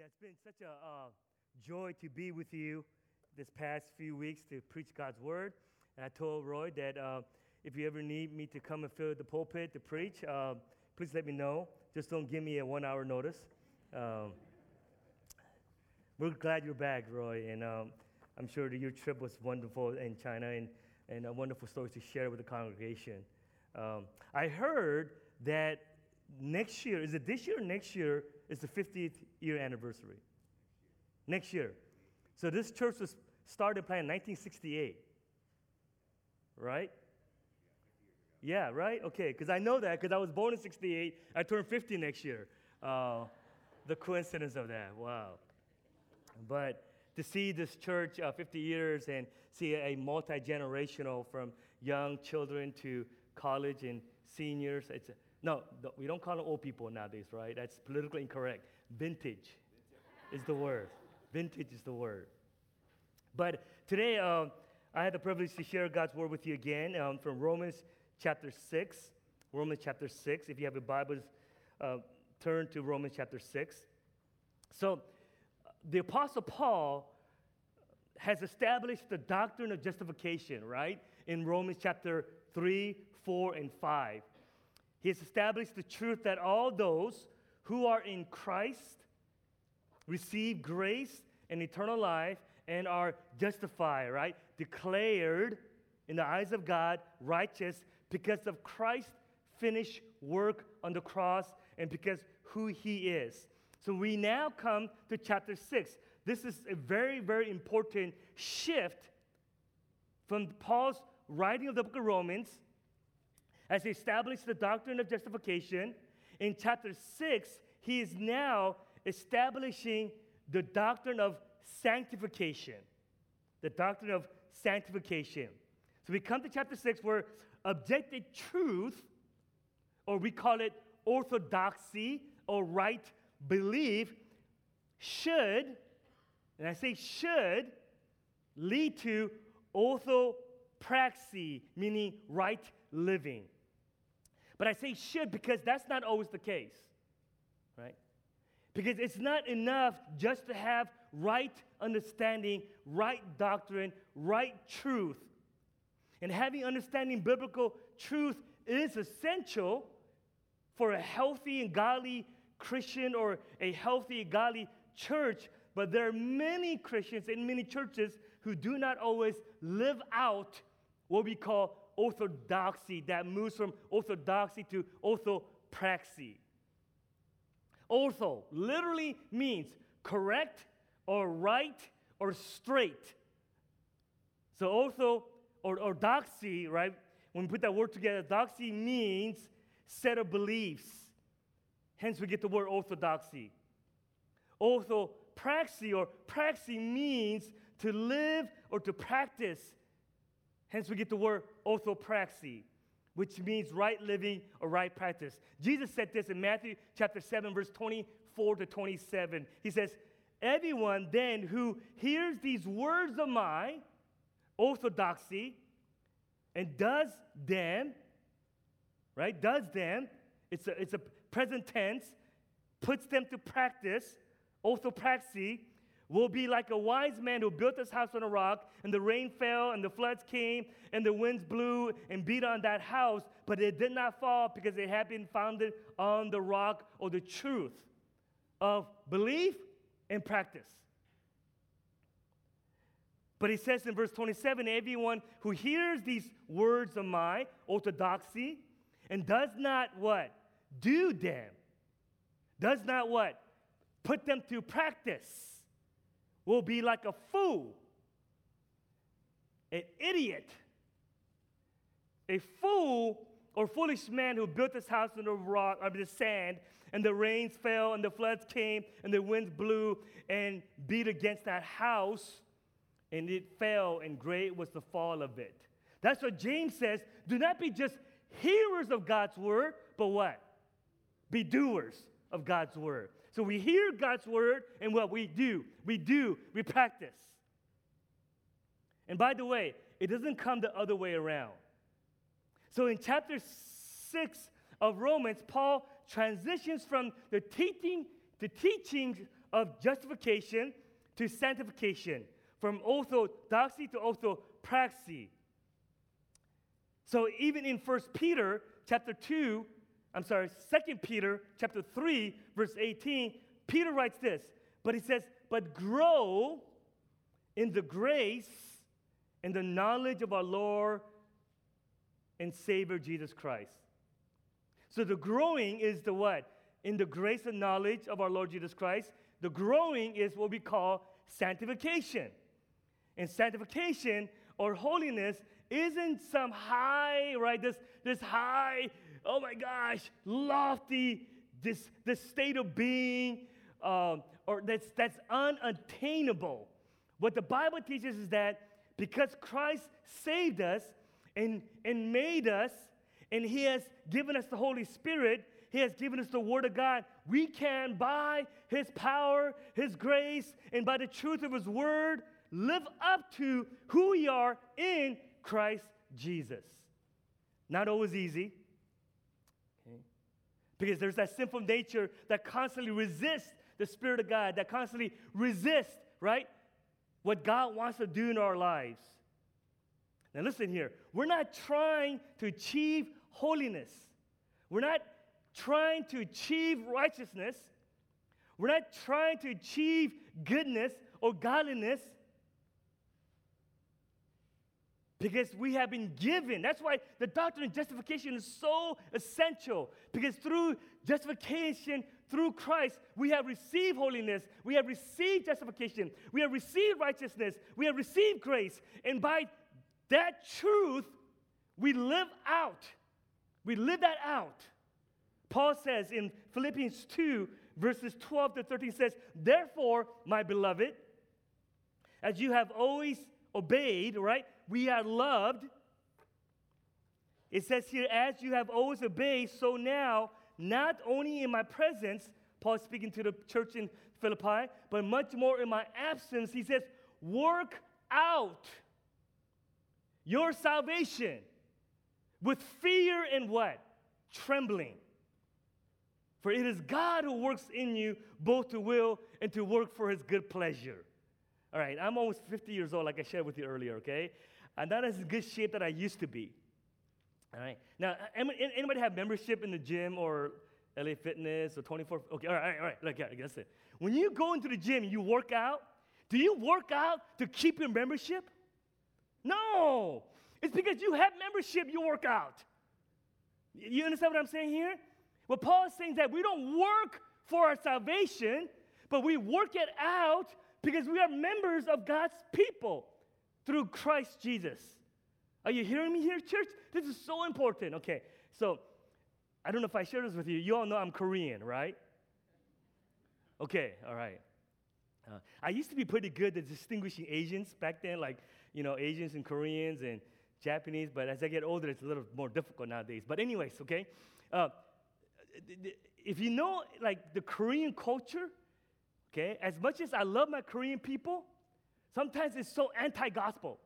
Yeah, it's been such a uh, joy to be with you this past few weeks to preach God's word. And I told Roy that uh, if you ever need me to come and fill the pulpit to preach, uh, please let me know. Just don't give me a one hour notice. Um, we're glad you're back, Roy, and um, I'm sure that your trip was wonderful in China and, and a wonderful story to share with the congregation. Um, I heard that next year, is it this year or next year, is the 50th year anniversary? Next year. So this church was started planning in 1968, right? Yeah, right? Okay, because I know that because I was born in 68. I turn 50 next year. Uh, the coincidence of that, wow. But to see this church uh, 50 years and see a multi generational from young children to college and seniors, it's no, we don't call them old people nowadays, right? That's politically incorrect. Vintage is the word. Vintage is the word. But today, um, I had the privilege to share God's word with you again um, from Romans chapter 6. Romans chapter 6. If you have your Bibles, uh, turn to Romans chapter 6. So, the Apostle Paul has established the doctrine of justification, right? In Romans chapter 3, 4, and 5. He has established the truth that all those who are in Christ receive grace and eternal life and are justified, right? Declared in the eyes of God righteous because of Christ's finished work on the cross and because who he is. So we now come to chapter 6. This is a very, very important shift from Paul's writing of the book of Romans as he established the doctrine of justification. In chapter 6, he is now establishing the doctrine of sanctification. The doctrine of sanctification. So we come to chapter 6 where objective truth, or we call it orthodoxy or right belief, should, and I say should, lead to orthopraxy, meaning right living. But I say should because that's not always the case, right? Because it's not enough just to have right understanding, right doctrine, right truth. And having understanding biblical truth is essential for a healthy and godly Christian or a healthy, godly church. But there are many Christians in many churches who do not always live out what we call orthodoxy, that moves from orthodoxy to orthopraxy. Ortho literally means correct or right or straight. So ortho or orthodoxy, right? When we put that word together, doxy means set of beliefs. Hence we get the word orthodoxy. Orthopraxy or praxy means to live or to practice. Hence we get the word orthopraxy which means right living or right practice. Jesus said this in Matthew chapter 7, verse 24 to 27. He says, Everyone then who hears these words of mine, orthodoxy and does them, right, does them, it's a, it's a present tense, puts them to practice, orthopraxy, will be like a wise man who built his house on a rock, and the rain fell, and the floods came, and the winds blew and beat on that house, but it did not fall because it had been founded on the rock or the truth of belief and practice. But he says in verse 27 everyone who hears these words of my orthodoxy and does not what? Do them. Does not what? Put them to practice will be like a fool, an idiot, a fool or foolish man who built his house on the rock, on the sand, and the rains fell, and the floods came, and the winds blew and beat against that house, and it fell, and great was the fall of it. That's what James says. Do not be just hearers of God's word, but what? Be doers of God's word. So we hear God's word, and what we do, we do, we practice. And by the way, it doesn't come the other way around. So in chapter 6 of Romans, Paul transitions from the teaching, the teachings of justification to sanctification, from orthodoxy to orthopraxy. So even in 1 Peter chapter 2, I'm sorry, 2 Peter chapter 3, verse 18, Peter writes this, but he says, but grow in the grace and the knowledge of our Lord and Savior Jesus Christ. So the growing is the what? In the grace and knowledge of our Lord Jesus Christ. The growing is what we call sanctification. And sanctification or holiness isn't some high, right? This, this high, oh my gosh, lofty, this, this state of being, um, or that's, that's unattainable. What the Bible teaches is that because Christ saved us and, and made us, and He has given us the Holy Spirit, He has given us the Word of God, we can, by His power, His grace, and by the truth of His Word, live up to who we are in Christ Jesus. Not always easy. Because there's that sinful nature that constantly resists the Spirit of God, that constantly resists, right? What God wants to do in our lives. Now, listen here. We're not trying to achieve holiness, we're not trying to achieve righteousness, we're not trying to achieve goodness or godliness because we have been given. That's why the doctrine of justification is so essential. Because through justification, through Christ, we have received holiness, we have received justification, we have received righteousness, we have received grace. And by that truth, we live out. We live that out. Paul says in Philippians 2, verses 12 to 13 says, Therefore, my beloved, as you have always obeyed, right? We are loved. It says here, as you have always obeyed, so now, not only in my presence, Paul speaking to the church in Philippi, but much more in my absence, he says, work out your salvation with fear and what? Trembling. For it is God who works in you both to will and to work for his good pleasure. All right, I'm almost 50 years old, like I shared with you earlier, okay? I'm not as good shape that I used to be. All right. Now, anybody have membership in the gym or LA Fitness or 24? Okay, all right, all right. Look, yeah, that's it. When you go into the gym and you work out, do you work out to keep your membership? No. It's because you have membership, you work out. You understand what I'm saying here? What Paul is saying is that we don't work for our salvation, but we work it out because we are members of God's people through Christ Jesus. Are you hearing me here, church? This is so important. Okay, so I don't know if I share this with you. You all know I'm Korean, right? Okay, all right. Uh, I used to be pretty good at distinguishing Asians back then, like, you know, Asians and Koreans and Japanese, but as I get older, it's a little more difficult nowadays. But, anyways, okay? Uh, if you know, like, the Korean culture, Okay? As much as I love my Korean people, sometimes it's so anti-gospel.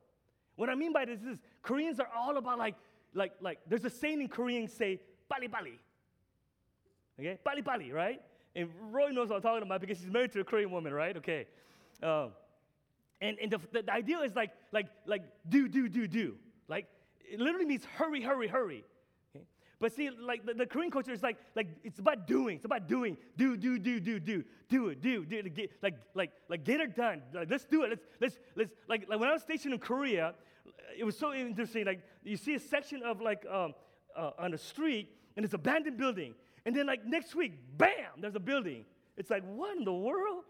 What I mean by this is Koreans are all about like, like, like, there's a saying in Korean say, bali bali. Okay? Bali bali, right? And Roy knows what I'm talking about because he's married to a Korean woman, right? Okay. Um, and and the, the, the idea is like, like, like, do, do, do, do. Like, it literally means hurry, hurry, hurry. But see, like the, the, Korean culture is like, like it's about doing. It's about doing. Do, do, do, do, do, do it, do, do, get, like, like, like get it done. Like, let's do it. Let's, let's, let's. Like, like when I was stationed in Korea, it was so interesting. Like you see a section of like um, uh, on the street, and it's abandoned building, and then like next week, bam, there's a building. It's like what in the world?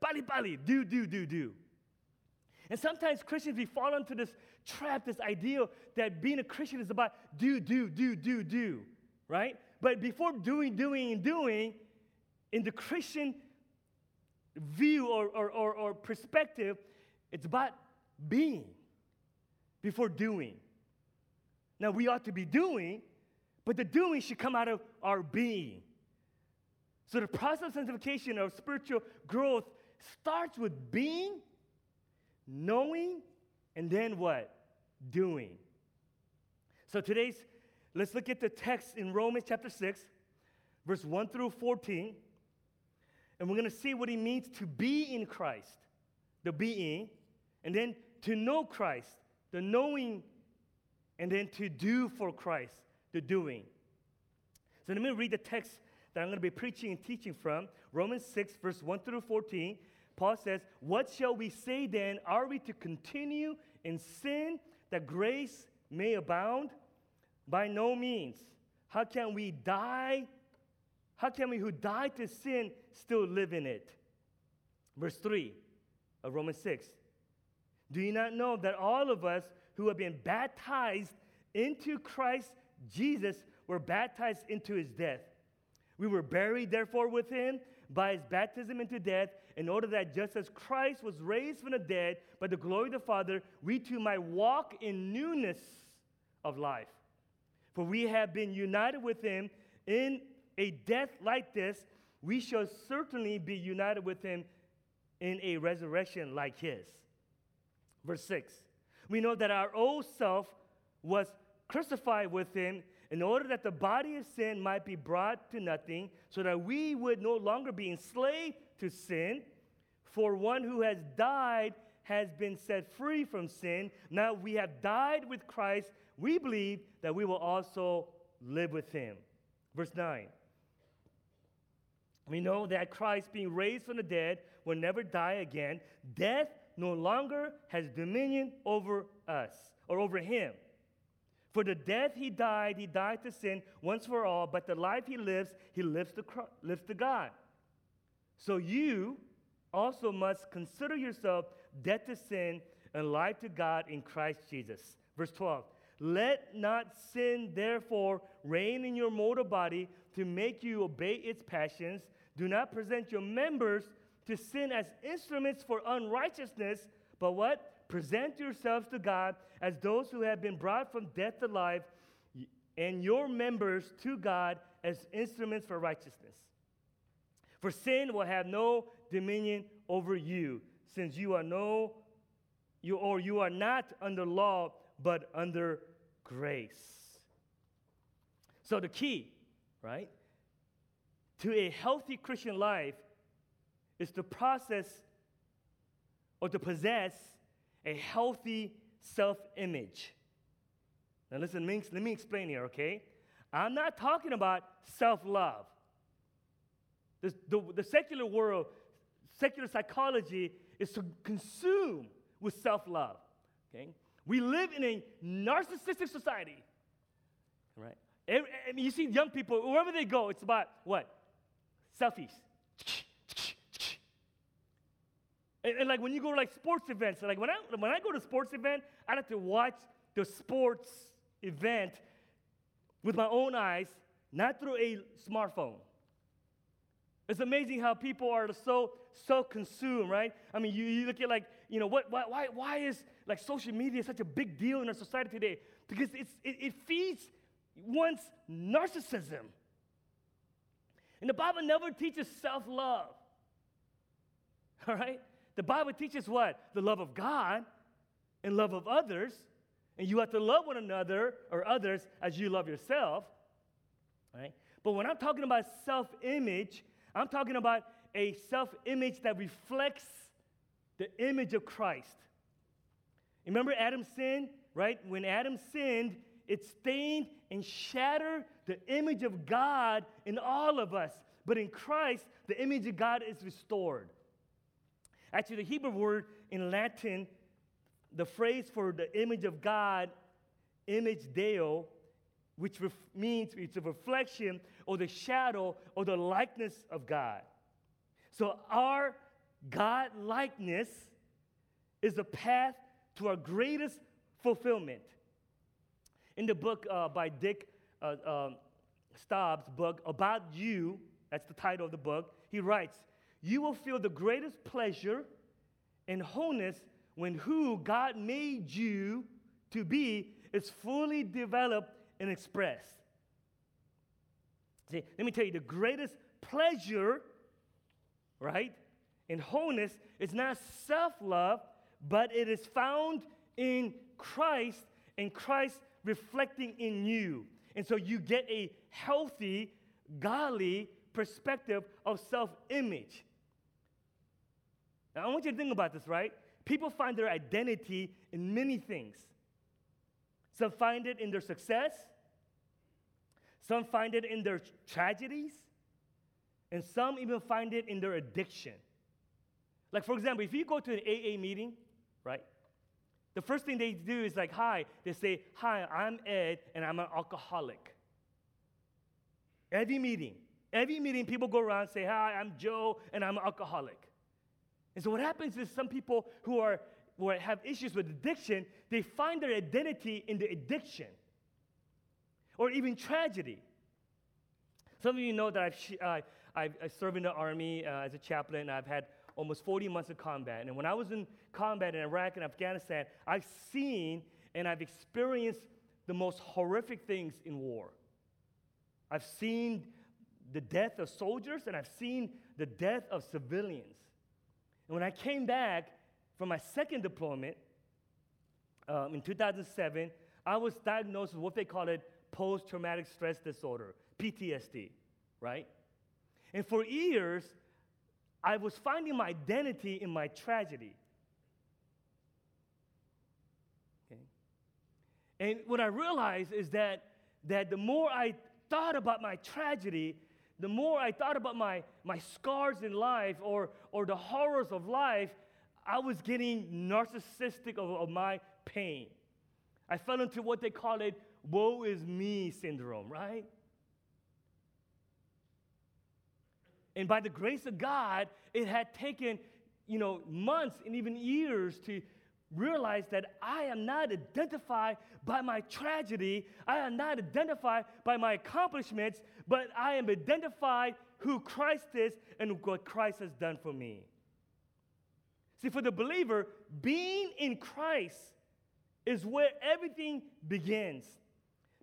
Bali bali, do, do, do, do. And sometimes Christians, we fall into this trap, this ideal that being a Christian is about do, do, do, do, do, right? But before doing, doing, and doing, in the Christian view or, or, or, or perspective, it's about being before doing. Now, we ought to be doing, but the doing should come out of our being. So, the process of sanctification or spiritual growth starts with being knowing, and then what? Doing. So today's, let's look at the text in Romans chapter 6, verse 1 through 14. And we're going to see what it means to be in Christ, the being, and then to know Christ, the knowing, and then to do for Christ, the doing. So let me read the text that I'm going to be preaching and teaching from Romans 6, verse 1 through 14. Paul says, What shall we say then? Are we to continue in sin that grace may abound? By no means. How can we die? How can we who died to sin still live in it? Verse 3 of Romans 6. Do you not know that all of us who have been baptized into Christ Jesus were baptized into his death? We were buried, therefore, with him by his baptism into death, in order that just as Christ was raised from the dead by the glory of the Father, we too might walk in newness of life. For we have been united with him in a death like this, we shall certainly be united with him in a resurrection like his. Verse 6 We know that our old self was crucified with him in order that the body of sin might be brought to nothing, so that we would no longer be enslaved to sin. For one who has died has been set free from sin. Now we have died with Christ. We believe that we will also live with him. Verse 9. We know that Christ, being raised from the dead, will never die again. Death no longer has dominion over us or over him. For the death he died, he died to sin once for all, but the life he lives, he lives to, lives to God. So you also must consider yourself dead to sin and alive to God in Christ Jesus. Verse 12 Let not sin, therefore, reign in your mortal body to make you obey its passions. Do not present your members to sin as instruments for unrighteousness, but what? Present yourselves to God as those who have been brought from death to life, and your members to God as instruments for righteousness. For sin will have no dominion over you, since you are no you or you are not under law, but under grace. So the key, right, to a healthy Christian life is to process or to possess a healthy self image. Now, listen, let me explain here, okay? I'm not talking about self love. The, the, the, secular world, secular psychology is to consume with self love, okay? We live in a narcissistic society, right? Mean, you see young people, wherever they go, it's about what? Selfies. And, and, like when you go to like sports events, like when I, when I go to sports event, I like to watch the sports event with my own eyes, not through a smartphone. It's amazing how people are so so consumed, right? I mean, you, you look at like, you know, what, why, why, why is like social media such a big deal in our society today? Because it's, it, it feeds one's narcissism. And the Bible never teaches self love. All right? The Bible teaches what? The love of God and love of others. And you have to love one another or others as you love yourself. Right? But when I'm talking about self image, I'm talking about a self image that reflects the image of Christ. Remember Adam sinned, right? When Adam sinned, it stained and shattered the image of God in all of us. But in Christ, the image of God is restored. Actually, the Hebrew word in Latin, the phrase for the image of God, imago Dei, which ref- means it's a reflection or the shadow or the likeness of God. So our God likeness is the path to our greatest fulfillment. In the book uh, by Dick uh, Staub's book, About You, that's the title of the book, he writes, you will feel the greatest pleasure and wholeness when who God made you to be is fully developed and expressed. See, let me tell you the greatest pleasure, right, in wholeness is not self love, but it is found in Christ and Christ reflecting in you. And so you get a healthy, godly perspective of self image. Now, I want you to think about this, right? People find their identity in many things. Some find it in their success, some find it in their tragedies, and some even find it in their addiction. Like, for example, if you go to an AA meeting, right? The first thing they do is like, hi. They say, hi, I'm Ed, and I'm an alcoholic. Every meeting, every meeting, people go around and say, hi, I'm Joe, and I'm an alcoholic. And so what happens is some people who are who have issues with addiction, they find their identity in the addiction or even tragedy. Some of you know that I've, uh, I've, I served in the army uh, as a chaplain. and I've had almost 40 months of combat. And when I was in combat in Iraq and Afghanistan, I've seen and I've experienced the most horrific things in war. I've seen the death of soldiers and I've seen the death of civilians. And when I came back from my second deployment um, in 2007, I was diagnosed with what they call it post traumatic stress disorder, PTSD, right? And for years, I was finding my identity in my tragedy. Okay? And what I realized is that, that the more I thought about my tragedy, the more I thought about my, my scars in life or, or the horrors of life, I was getting narcissistic of, of my pain. I fell into what they call it woe is me syndrome, right? And by the grace of God, it had taken, you know, months and even years to realize that I am not identified by my tragedy. I am not identified by my accomplishments, but I am identified who Christ is and what Christ has done for me. See, for the believer, being in Christ is where everything begins.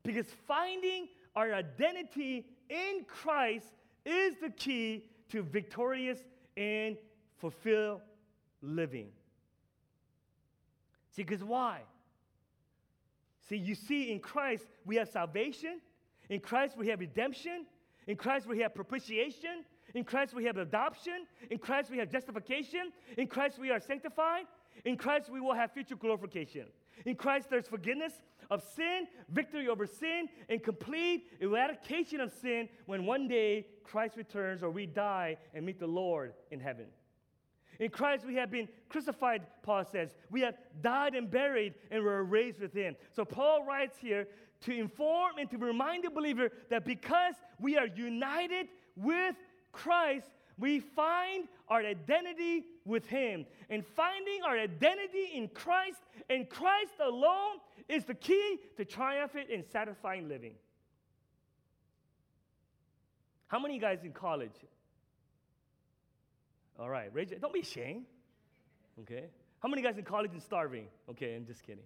Because finding our identity in Christ is the key to victorious and fulfilled living. See, because why? See, you see, in Christ we have salvation, in Christ we have redemption, in Christ we have propitiation, in Christ we have adoption, in Christ we have justification, in Christ we are sanctified, in Christ we will have future glorification. In Christ there's forgiveness, of sin, victory over sin, and complete eradication of sin when one day Christ returns or we die and meet the Lord in heaven. In Christ, we have been crucified, Paul says. We have died and buried, and we're raised with Him. So, Paul writes here to inform and to remind the believer that because we are united with Christ, we find our identity with Him. And finding our identity in Christ and Christ alone is the key to triumphant and satisfying living. How many guys in college? All right, raise it. Don't be ashamed. Okay. How many guys in college are starving? Okay, I'm just kidding.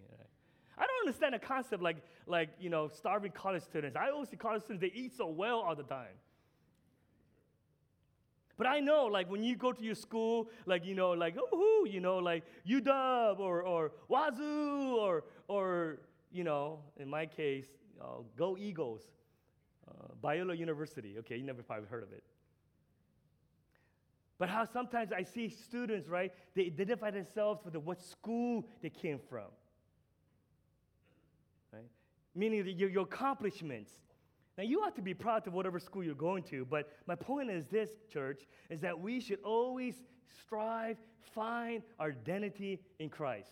I don't understand the concept like, like, you know, starving college students. I always see college students, they eat so well all the time. But I know, like, when you go to your school, like, you know, like, oh, you know, like UW or, or Wazzu or, or, you know, in my case, uh, Go Eagles, uh, Biola University. Okay, you never probably heard of it. But how sometimes I see students, right, they identify themselves with the, what school they came from. Right? Meaning your, your accomplishments, now, you ought to be proud of whatever school you're going to, but my point is this, church, is that we should always strive, find our identity in Christ.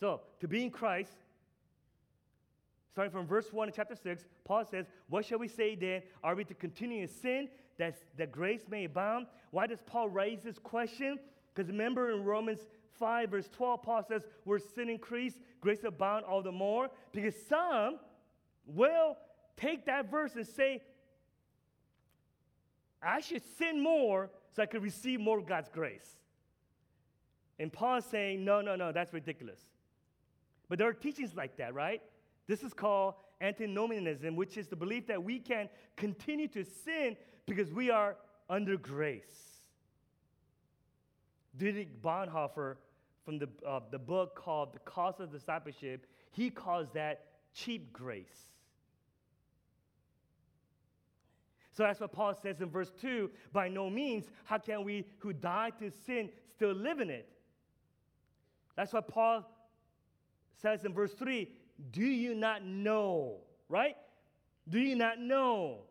So, to be in Christ, starting from verse 1 in chapter 6, Paul says, What shall we say then? Are we to continue in sin that, that grace may abound? Why does Paul raise this question? Because remember in Romans 5, verse 12, Paul says, Where sin increased, grace abound all the more. Because some, will take that verse and say, I should sin more so I could receive more of God's grace. And Paul is saying, no, no, no, that's ridiculous. But there are teachings like that, right? This is called antinomianism, which is the belief that we can continue to sin because we are under grace. Dietrich Bonhoeffer, from the, uh, the book called The Cost of Discipleship, he calls that cheap grace. So that's what Paul says in verse 2 by no means, how can we who died to sin still live in it? That's what Paul says in verse 3 Do you not know, right? Do you not know?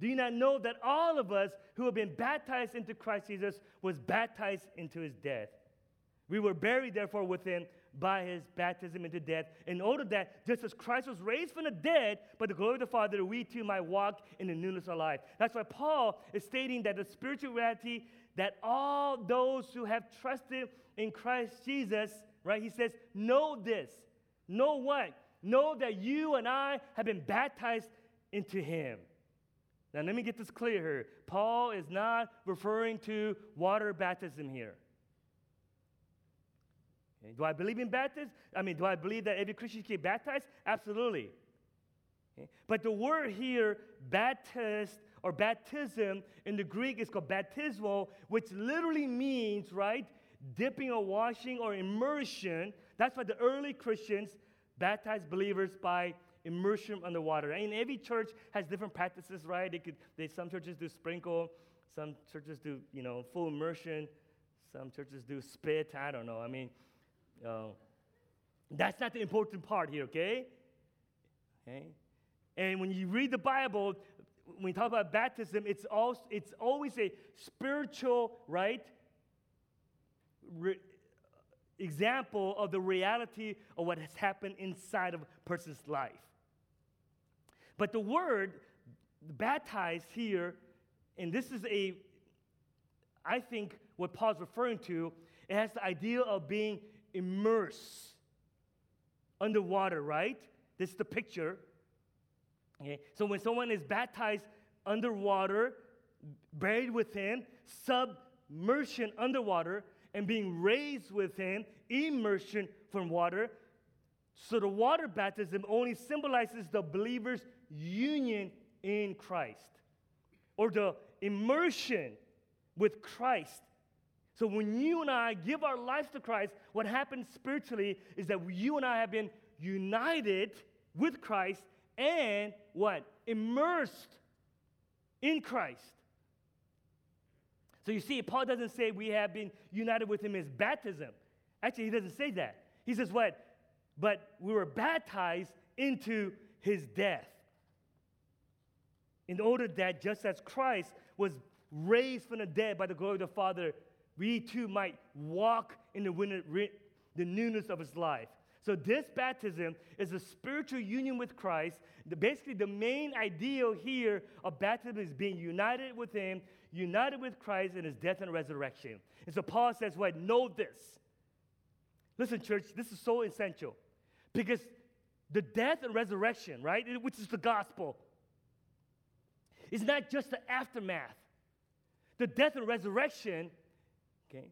Do you not know that all of us who have been baptized into Christ Jesus was baptized into his death? We were buried, therefore, with him by his baptism into death, in order that just as Christ was raised from the dead by the glory of the Father, we too might walk in the newness of life. That's why Paul is stating that the spiritual reality that all those who have trusted in Christ Jesus, right? He says, know this. Know what? Know that you and I have been baptized into him. Now, let me get this clear here. Paul is not referring to water baptism here. Do I believe in baptism? I mean, do I believe that every Christian should get baptized? Absolutely. But the word here, baptist or baptism in the Greek is called baptismo, which literally means, right, dipping or washing or immersion. That's why the early Christians baptized believers by immersion underwater. And every church has different practices, right? They could, they, some churches do sprinkle, some churches do, you know, full immersion, some churches do spit. I don't know. I mean, uh, that's not the important part here, okay? Okay. And when you read the Bible, when we talk about baptism, it's, also, it's always a spiritual, right? Re- example of the reality of what has happened inside of a person's life. But the word baptized here, and this is a, I think what Paul's referring to, it has the idea of being immersed underwater, right? This is the picture. Okay? So when someone is baptized underwater, buried with him, submersion underwater, and being raised with him, immersion from water. So the water baptism only symbolizes the believer's union in Christ or the immersion with Christ. So when you and I give our lives to Christ, what happens spiritually is that you and I have been united with Christ and what? Immersed in Christ. So you see, Paul doesn't say we have been united with him as baptism. Actually, he doesn't say that. He says what? But we were baptized into his death in order that just as Christ was raised from the dead by the glory of the Father, we too might walk in the, the newness of his life. So, this baptism is a spiritual union with Christ. The, basically, the main ideal here of baptism is being united with him, united with Christ in his death and resurrection. And so, Paul says, What? Know this. Listen, church, this is so essential because the death and resurrection, right, which is the gospel, is not just the aftermath. The death and resurrection, okay,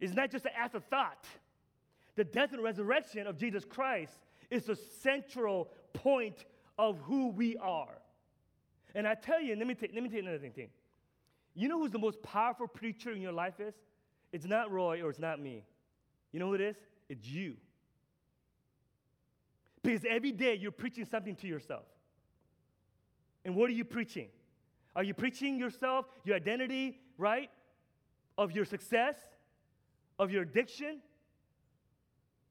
is not just an afterthought. The death and resurrection of Jesus Christ is the central point of who we are. And I tell you, let me, let me tell you another thing. You know who's the most powerful preacher in your life is? It's not Roy or it's not me. You know who it is? It's you. Because every day you're preaching something to yourself. And what are you preaching? Are you preaching yourself, your identity, right? Of your success, of your addiction,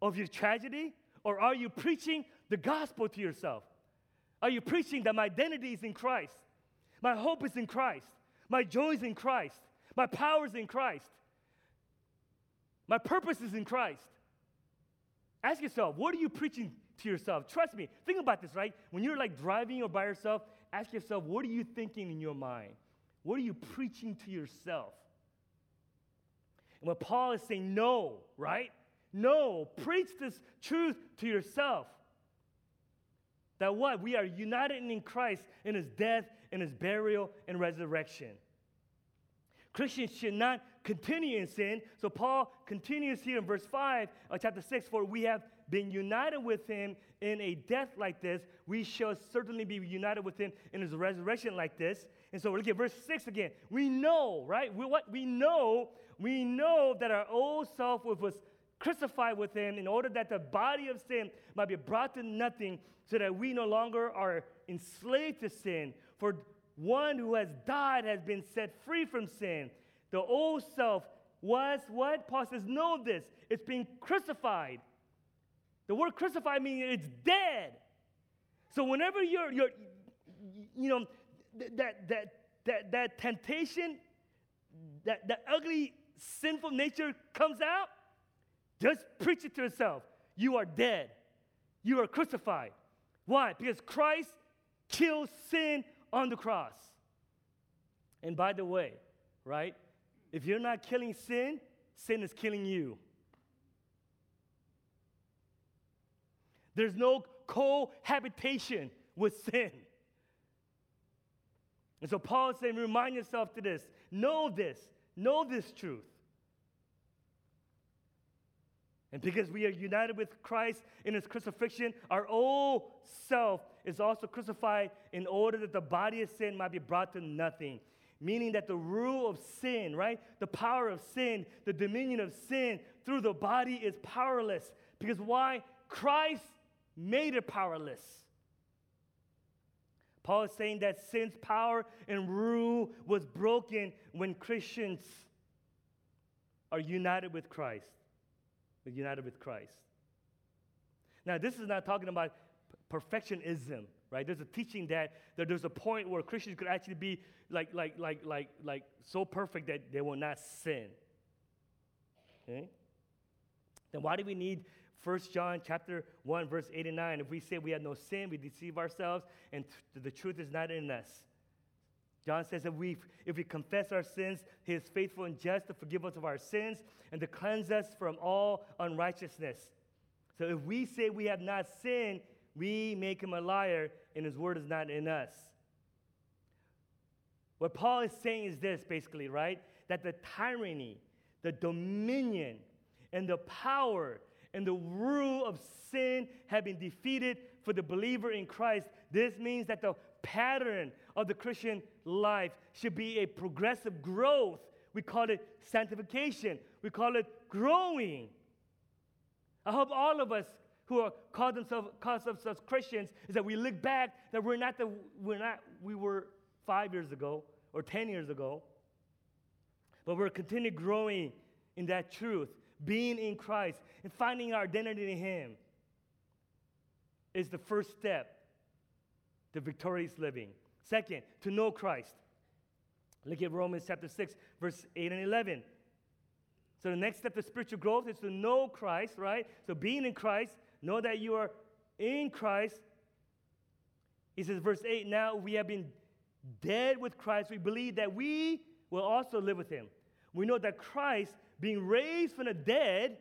of your tragedy? Or are you preaching the gospel to yourself? Are you preaching that my identity is in Christ? My hope is in Christ. My joy is in Christ. My power is in Christ. My purpose is in Christ. Ask yourself, what are you preaching to yourself? Trust me, think about this, right? When you're like driving or by yourself, ask yourself, what are you thinking in your mind? What are you preaching to yourself? And what Paul is saying, no, right? No, preach this truth to yourself. That what? We are united in Christ in his death, in his burial, and resurrection. Christians should not continue in sin. So Paul continues here in verse 5 of chapter 6 For we have been united with him in a death like this, we shall certainly be united with him in his resurrection like this. And so we look at verse 6 again. We know, right? We, what we know, we know that our old self was crucified with him in order that the body of sin might be brought to nothing so that we no longer are enslaved to sin. For one who has died has been set free from sin. The old self was what? Paul says, know this. It's being crucified. The word crucified means it's dead. So whenever you're, you're you know, that, that, that, that temptation, that, that ugly, sinful nature comes out, just preach it to yourself. You are dead. You are crucified. Why? Because Christ killed sin on the cross. And by the way, right? If you're not killing sin, sin is killing you. There's no cohabitation with sin. And so Paul is saying, remind yourself to this. Know this. Know this truth. And because we are united with Christ in his crucifixion, our old self is also crucified in order that the body of sin might be brought to nothing. Meaning that the rule of sin, right? The power of sin, the dominion of sin through the body is powerless. Because why? Christ made it powerless. Paul is saying that sin's power and rule was broken when Christians are united with Christ. United with Christ. Now, this is not talking about perfectionism, right? There's a teaching that, that there's a point where Christians could actually be like, like, like, like, like so perfect that they will not sin. Okay? Then why do we need 1 John chapter 1, verse 8 and 9. If we say we have no sin, we deceive ourselves, and th- the truth is not in us. John says that we, if we confess our sins, he is faithful and just to forgive us of our sins and to cleanse us from all unrighteousness. So if we say we have not sinned, we make him a liar, and his word is not in us. What Paul is saying is this basically, right? That the tyranny, the dominion, and the power and the rule of sin have been defeated for the believer in Christ. This means that the pattern of the Christian life should be a progressive growth. We call it sanctification, we call it growing. I hope all of us who are call themselves call themselves Christians is that we look back that we're not the we're not we were five years ago or ten years ago, but we're continuing growing in that truth being in Christ and finding our identity in Him is the first step to victorious living. Second, to know Christ. Look at Romans chapter 6, verse 8 and 11. So the next step to spiritual growth is to know Christ, right? So being in Christ, know that you are in Christ. He says, verse 8, now we have been dead with Christ. We believe that we will also live with him. We know that Christ being raised from the dead,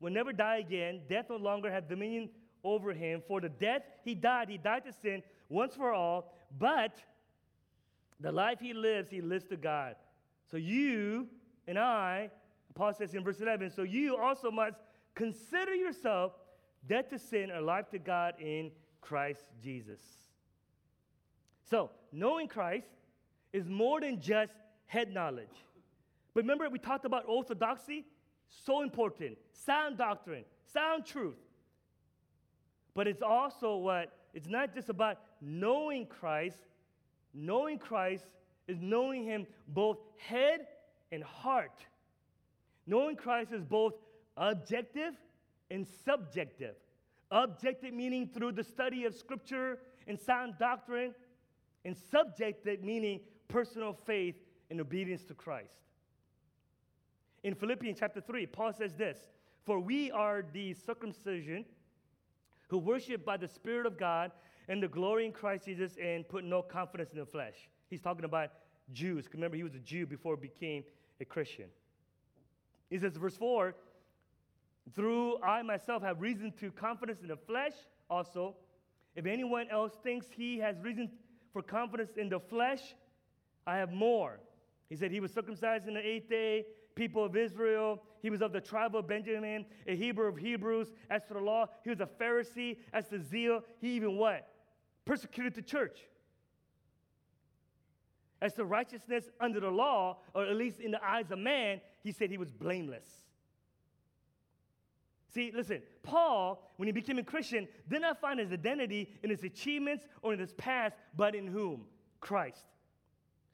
will never die again. Death no longer has dominion over him. For the death he died, he died to sin once for all, but the life he lives, he lives to God. So you and I, Paul says in verse 11, so you also must consider yourself dead to sin, alive to God in Christ Jesus. So, knowing Christ is more than just head knowledge. But remember, we talked about orthodoxy? So important. Sound doctrine, sound truth. But it's also what? It's not just about knowing Christ. Knowing Christ is knowing Him both head and heart. Knowing Christ is both objective and subjective. Objective meaning through the study of Scripture and sound doctrine, and subjective meaning personal faith and obedience to Christ. In Philippians chapter 3, Paul says this For we are the circumcision who worship by the Spirit of God and the glory in Christ Jesus and put no confidence in the flesh. He's talking about Jews. Remember, he was a Jew before he became a Christian. He says, verse 4 Through I myself have reason to confidence in the flesh also. If anyone else thinks he has reason for confidence in the flesh, I have more. He said he was circumcised in the eighth day people of Israel. He was of the tribe of Benjamin, a Hebrew of Hebrews. As for the law, he was a Pharisee. As to zeal, he even what? Persecuted the church. As to righteousness under the law, or at least in the eyes of man, he said he was blameless. See, listen, Paul, when he became a Christian, did not find his identity in his achievements or in his past, but in whom? Christ.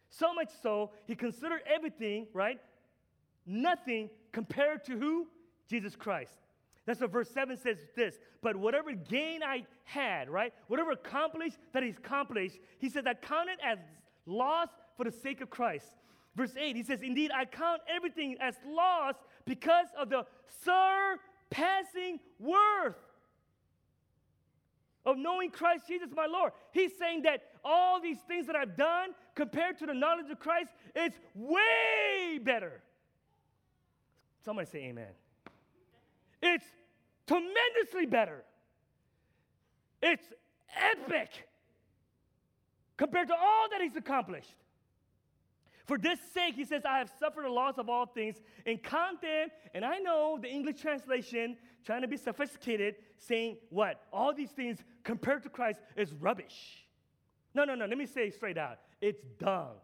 So much so, he considered everything, right? Nothing compared to who? Jesus Christ. That's what verse 7 says this. But whatever gain I had, right? Whatever accomplished that he's accomplished, he says, I count it as loss for the sake of Christ. Verse 8, he says, Indeed, I count everything as loss because of the surpassing worth of knowing Christ Jesus my Lord. He's saying that all these things that I've done compared to the knowledge of Christ, it's way better. Somebody say amen. It's tremendously better. It's epic compared to all that he's accomplished. For this sake, he says, I have suffered the loss of all things and count them. And I know the English translation, trying to be sophisticated, saying what? All these things compared to Christ is rubbish. No, no, no. Let me say straight out. It's dung.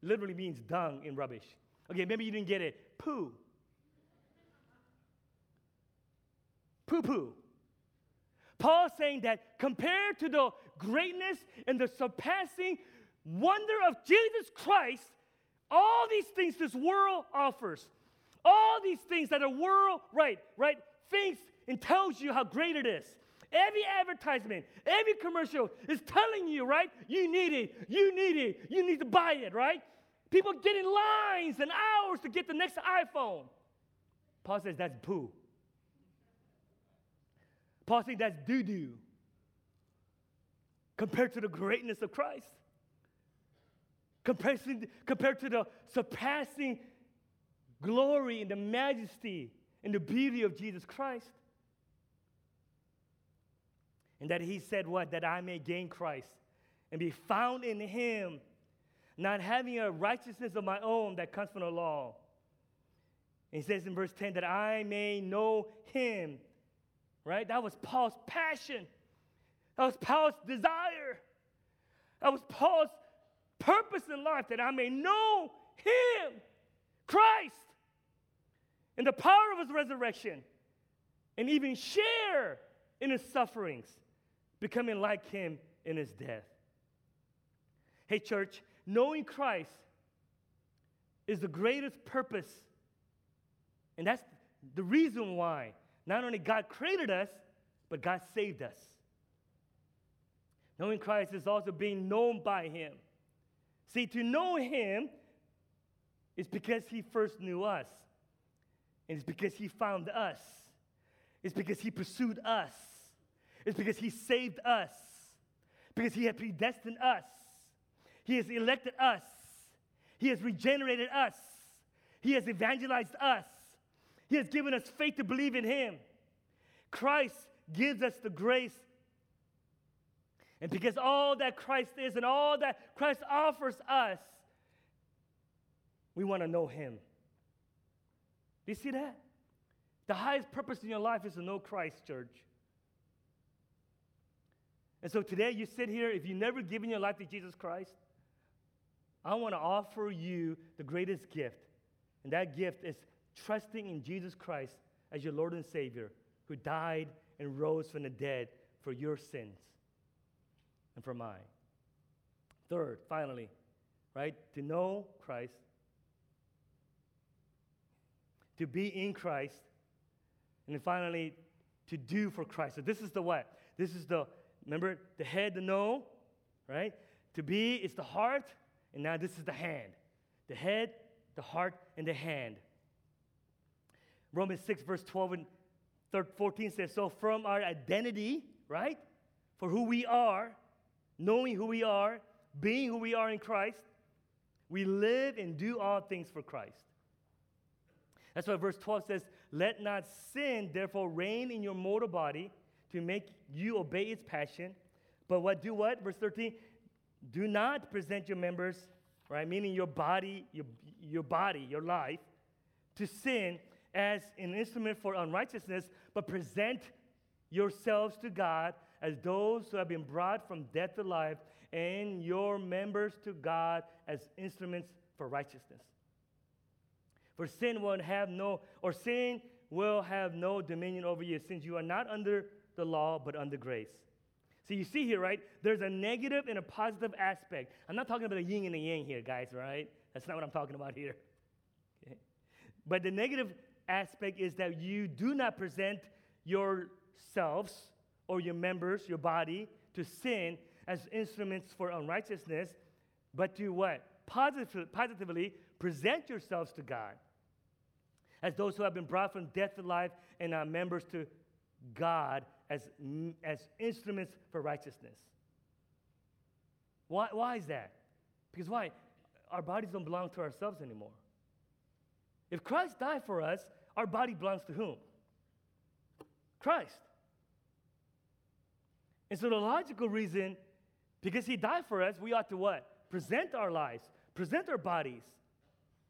Literally means dung in rubbish. Okay, maybe you didn't get it. Poo. Poo poo. Paul saying that compared to the greatness and the surpassing wonder of Jesus Christ, all these things this world offers, all these things that the world, right, right, thinks and tells you how great it is. Every advertisement, every commercial is telling you, right? You need it, you need it, you need to buy it, right? People get in lines and hours to get the next iPhone. Paul says that's poo. Paul says that's doo doo compared to the greatness of Christ compared to, compared to the surpassing glory and the majesty and the beauty of Jesus Christ. And that he said, What? That I may gain Christ and be found in him, not having a righteousness of my own that comes from the law. He says in verse 10 that I may know him. Right? That was Paul's passion. That was Paul's desire. That was Paul's purpose in life that I may know Him, Christ, and the power of His resurrection, and even share in His sufferings, becoming like Him in His death. Hey, church, knowing Christ is the greatest purpose. And that's the reason why not only God created us, but God saved us. Knowing Christ is also being known by Him. See, to know Him is because He first knew us, and it's because He found us, it's because He pursued us, it's because He saved us, because He had predestined us, He has elected us, He has regenerated us, He has evangelized us, He has given us faith to believe in Him. Christ gives us the grace and because all that Christ is and all that Christ offers us, we want to know Him. Do you see that? The highest purpose in your life is to know Christ, church. And so today you sit here, if you've never given your life to Jesus Christ, I want to offer you the greatest gift. And that gift is trusting in Jesus Christ as your Lord and Savior, who died and rose from the dead for your sins and for mine. Third, finally, right? To know Christ, to be in Christ, and then finally, to do for Christ. So this is the what? This is the, remember, the head, the know, right? To be is the heart, and now this is the hand. The head, the heart, and the hand. Romans 6, verse 12 and 14 says, So from our identity, right? For who we are, knowing who we are, being who we are in Christ, we live and do all things for Christ. That's why verse 12 says, Let not sin therefore reign in your mortal body to make you obey its passion. But what do what? Verse 13, do not present your members, right? Meaning your body, your, your body, your life, to sin as an instrument for unrighteousness, but present yourselves to God as those who have been brought from death to life, and your members to God as instruments for righteousness. For sin will have no, or sin will have no dominion over you, since you are not under the law, but under grace. So you see here, right? There's a negative and a positive aspect. I'm not talking about a yin and a yang here, guys, right? That's not what I'm talking about here. Okay? But the negative aspect is that you do not present yourselves or your members, your body, to sin as instruments for unrighteousness, but to what? Positive, positively present yourselves to God as those who have been brought from death to life and are members to God as, as instruments for righteousness. Why, why is that? Because why? Our bodies don't belong to ourselves anymore. If Christ died for us, our body belongs to whom? Christ. And so the logical reason, because he died for us, we ought to what? Present our lives, present our bodies.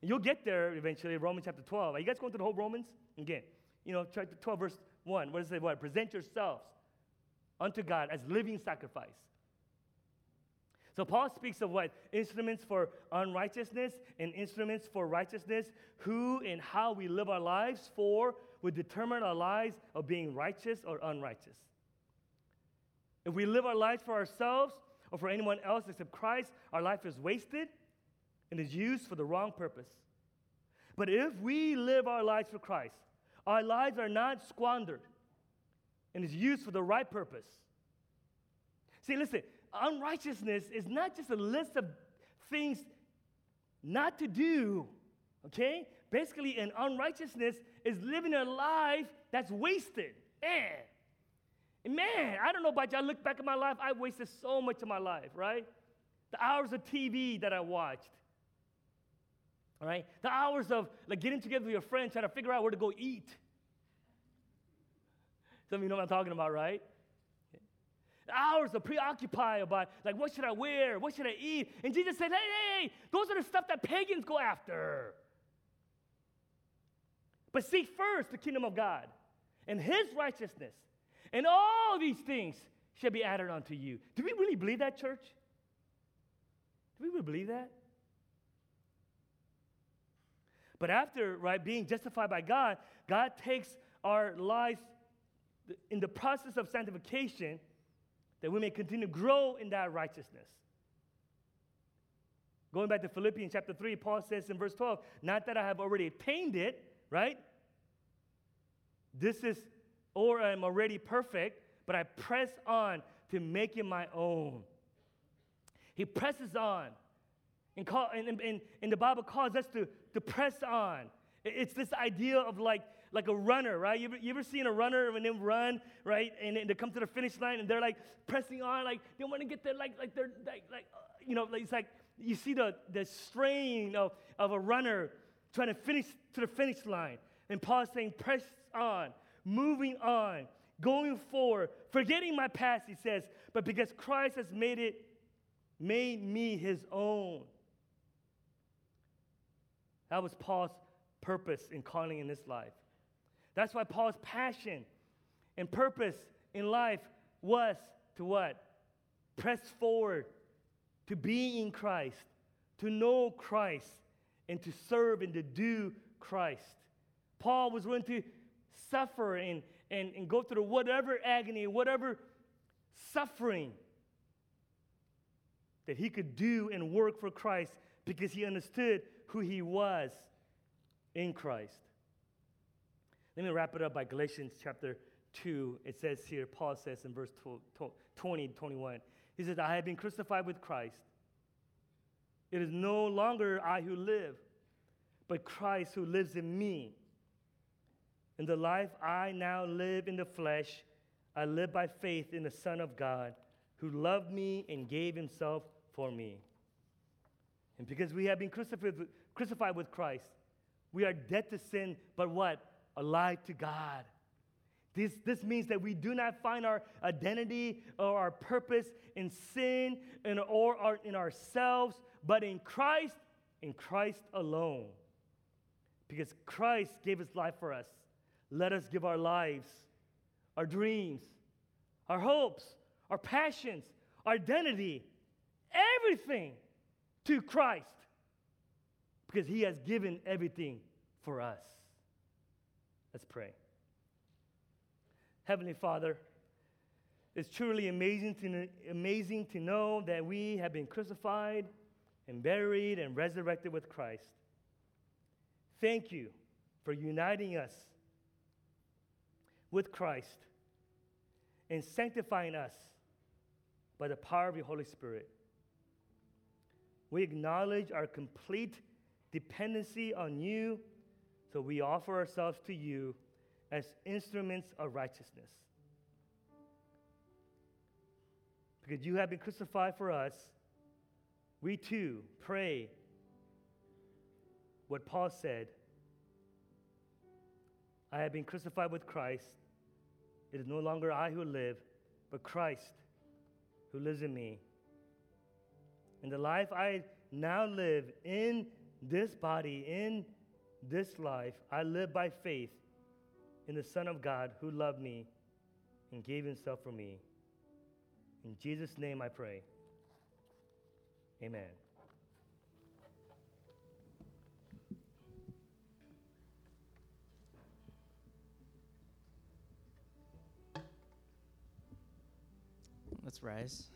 You'll get there eventually, Romans chapter 12. Are you guys going through the whole Romans? Again, you know, chapter 12, verse 1. What does it say? What? Present yourselves unto God as living sacrifice. So Paul speaks of what? Instruments for unrighteousness and instruments for righteousness. Who and how we live our lives for would determine our lives of being righteous or unrighteous. If we live our lives for ourselves or for anyone else except Christ, our life is wasted and is used for the wrong purpose. But if we live our lives for Christ, our lives are not squandered and is used for the right purpose. See, listen, unrighteousness is not just a list of things not to do, okay? Basically, an unrighteousness is living a life that's wasted. Eh. Man, I don't know about you. I look back at my life, I wasted so much of my life, right? The hours of TV that I watched. All right? The hours of like getting together with your friends, trying to figure out where to go eat. Some of you know what I'm talking about, right? The hours of preoccupied about like what should I wear? What should I eat? And Jesus said, hey, hey, hey, those are the stuff that pagans go after. But seek first the kingdom of God and his righteousness and all these things shall be added unto you. Do we really believe that, church? Do we really believe that? But after, right, being justified by God, God takes our lives in the process of sanctification that we may continue to grow in that righteousness. Going back to Philippians chapter 3, Paul says in verse 12, Not that I have already attained it, right? This is or I'm already perfect, but I press on to make it my own. He presses on. And, call, and, and, and the Bible calls us to, to press on. It's this idea of like, like a runner, right? You ever, you ever seen a runner when they run, right? And they come to the finish line and they're like pressing on, like they want to get there, like, like they're like, like uh, you know, like, it's like you see the, the strain of, of a runner trying to finish to the finish line. And Paul's saying, press on, moving on, going forward, forgetting my past, he says, but because Christ has made it, made me his own. That was Paul's purpose in calling in this life. That's why Paul's passion and purpose in life was to what? Press forward, to be in Christ, to know Christ, and to serve and to do Christ. Paul was willing to suffer and, and, and go through whatever agony, whatever suffering that he could do and work for Christ because he understood who he was in Christ. Let me wrap it up by Galatians chapter 2. It says here, Paul says in verse 20 21, he says, I have been crucified with Christ. It is no longer I who live, but Christ who lives in me. In the life I now live in the flesh, I live by faith in the Son of God who loved me and gave himself for me. And because we have been crucified, crucified with Christ, we are dead to sin, but what? Alive to God. This, this means that we do not find our identity or our purpose in sin and, or our, in ourselves, but in Christ, in Christ alone. Because Christ gave his life for us. Let us give our lives, our dreams, our hopes, our passions, our identity, everything to Christ because he has given everything for us. Let's pray. Heavenly Father, It's truly amazing to, amazing to know that we have been crucified and buried and resurrected with Christ. Thank you for uniting us with Christ and sanctifying us by the power of your Holy Spirit. We acknowledge our complete dependency on you, so we offer ourselves to you as instruments of righteousness. Because you have been crucified for us, we too pray what Paul said I have been crucified with Christ. It is no longer I who live, but Christ who lives in me. And the life I now live in this body, in this life, I live by faith in the Son of God who loved me and gave himself for me. In Jesus' name I pray. Amen. Let's rise.